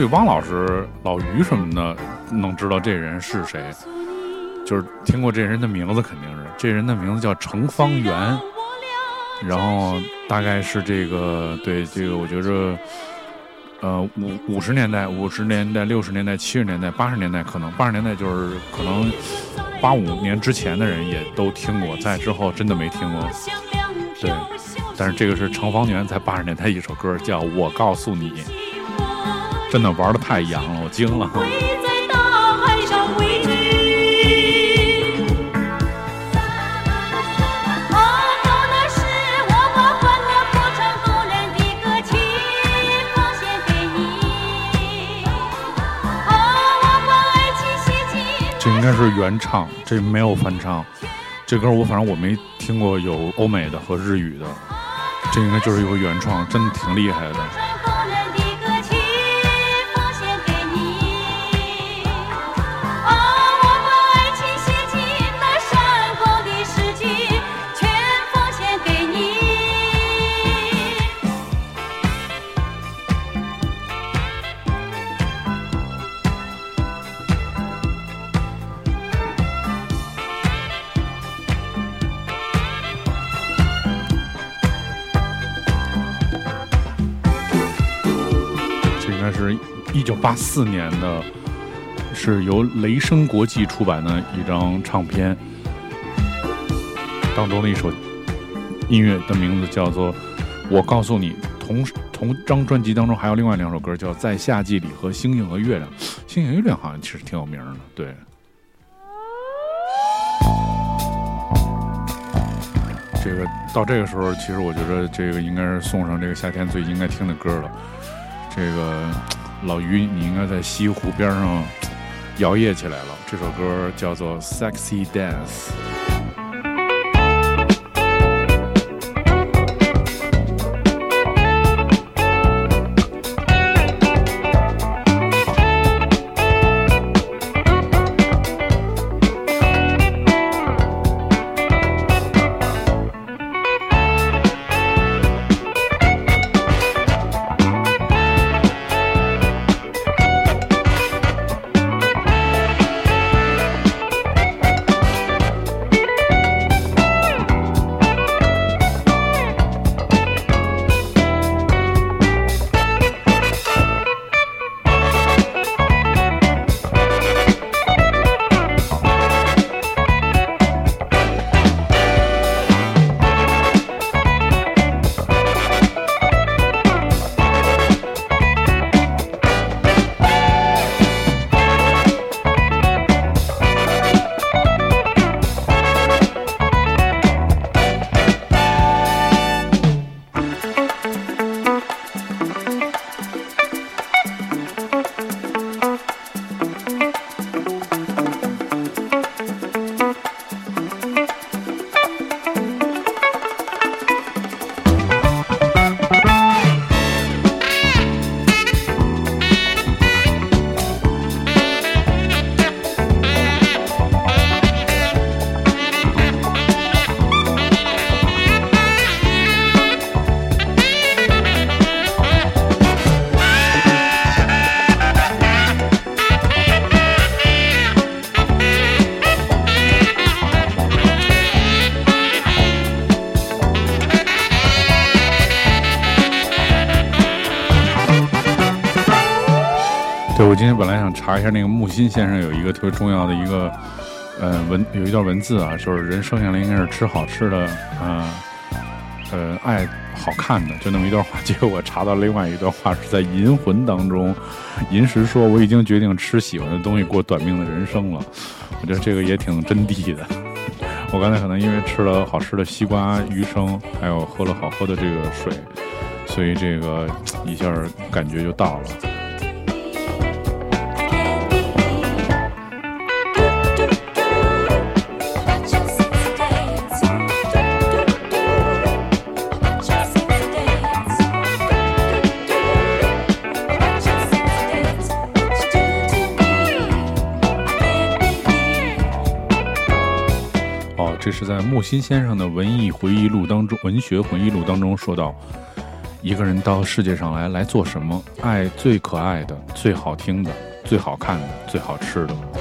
对汪老师、老于什么的能知道这人是谁，就是听过这人的名字，肯定是这人的名字叫程方圆，然后大概是这个对这个，我觉着。呃，五五十年代、五十年代、六十年代、七十年代、八十年代，可能八十年代就是可能八五年之前的人也都听过，在之后真的没听过。对，但是这个是程方圆在八十年代一首歌，叫《我告诉你》，真的玩的太洋了，我惊了。这应该是原唱，这没有翻唱。这歌我反正我没听过有欧美的和日语的，这应该就是一个原创，真的挺厉害的。八四年的，是由雷声国际出版的一张唱片，当中的一首音乐的名字叫做《我告诉你》。同同张专辑当中还有另外两首歌，叫《在夏季里》和《星星和月亮》。星星月亮好像其实挺有名的，对。这个到这个时候，其实我觉得这个应该是送上这个夏天最应该听的歌了。这个老于，你应该在西湖边上 摇曳起来了。这首歌叫做《Sexy Dance》。今天本来想查一下那个木心先生有一个特别重要的一个呃文有一段文字啊，就是人生下来应该是吃好吃的，呃呃爱好看的，就那么一段话。结果我查到另外一段话是在《银魂》当中，银石说我已经决定吃喜欢的东西，过短命的人生了。我觉得这个也挺真谛的。我刚才可能因为吃了好吃的西瓜鱼生，还有喝了好喝的这个水，所以这个一下感觉就到了。在木心先生的文艺回忆录当中，文学回忆录当中说到，一个人到世界上来来做什么？爱最可爱的、最好听的、最好看的、最好吃的。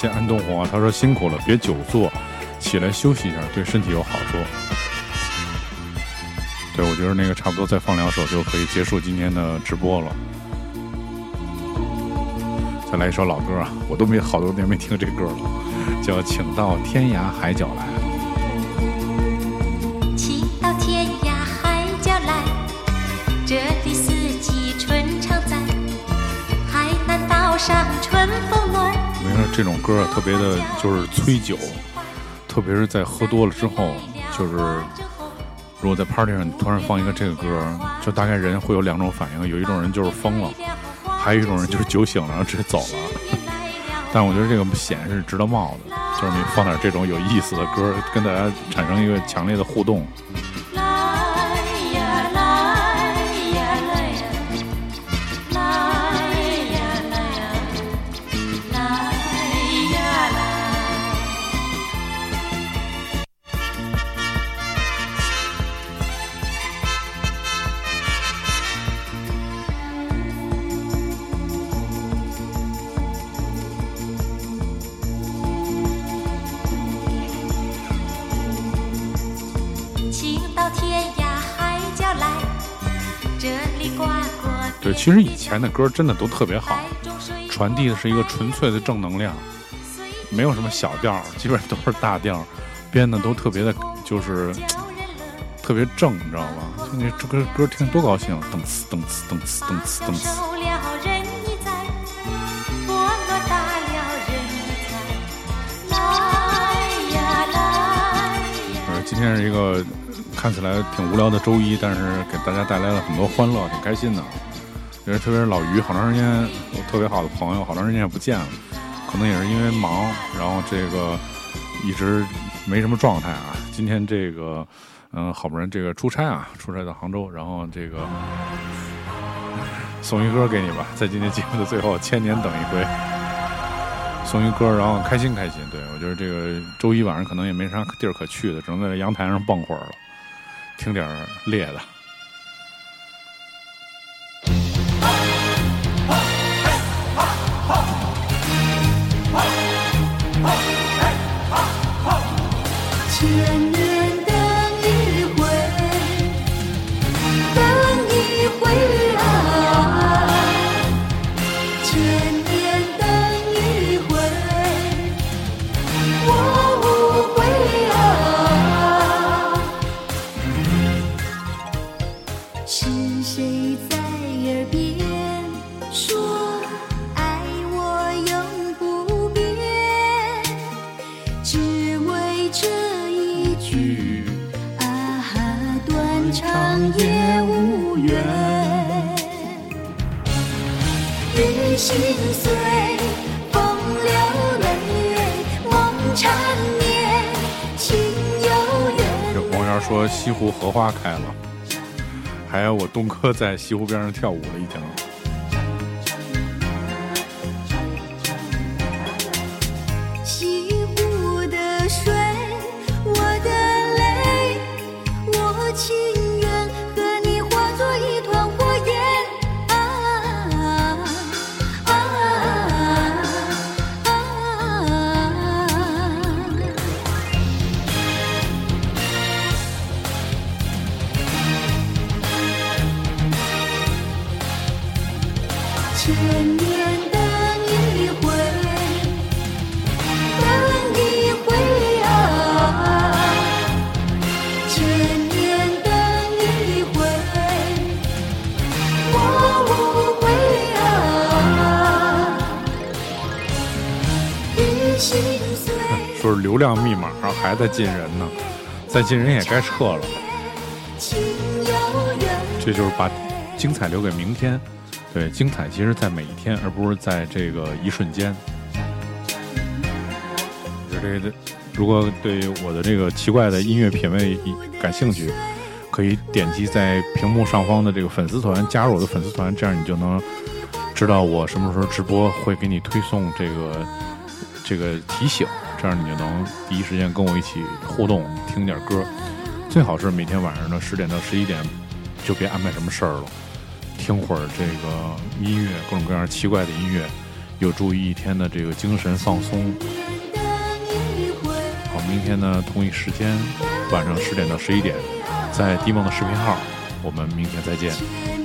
先安东红啊，他说辛苦了，别久坐，起来休息一下，对身体有好处。对，我觉得那个差不多再放两首就可以结束今天的直播了。再来一首老歌啊，我都没好多年没听这歌了，叫《请到天涯海角来》。这种歌，特别的就是催酒，特别是在喝多了之后，就是如果在 party 上突然放一个这个歌，就大概人会有两种反应，有一种人就是疯了，还有一种人就是酒醒了，然后直接走了。但我觉得这个险是值得冒的，就是你放点这种有意思的歌，跟大家产生一个强烈的互动。其实以前的歌真的都特别好，传递的是一个纯粹的正能量，没有什么小调，基本上都是大调，编的都特别的，就是 特别正，你知道吧？就那这歌歌听多高兴，噔呲噔呲噔呲噔呲噔呲。受了人一在，波罗大了人一在，来呀来呀。呃，今天是一个看起来挺无聊的周一，但是给大家带来了很多欢乐，挺开心的。因为特别是老于，好长时间，我特别好的朋友，好长时间也不见了，可能也是因为忙，然后这个一直没什么状态啊。今天这个，嗯，好不容易这个出差啊，出差到杭州，然后这个送一歌给你吧，在今天节目的最后，千年等一回。送一歌，然后开心开心。对我觉得这个周一晚上可能也没啥地儿可去的，只能在这阳台上蹦会儿了，听点儿烈的。说西湖荷花开了，还有我东哥在西湖边上跳舞了，一天。还在进人呢，再进人也该撤了。这就是把精彩留给明天。对，精彩其实在每一天，而不是在这个一瞬间。就这个，如果对我的这个奇怪的音乐品味感兴趣，可以点击在屏幕上方的这个粉丝团，加入我的粉丝团，这样你就能知道我什么时候直播，会给你推送这个这个提醒，这样你就能第一时间跟我一起互动，听点歌。最好是每天晚上的十点到十一点，就别安排什么事儿了，听会儿这个音乐，各种各样奇怪的音乐，有助于一天的这个精神放松。好，明天呢同一时间晚上十点到十一点，在迪梦的视频号，我们明天再见。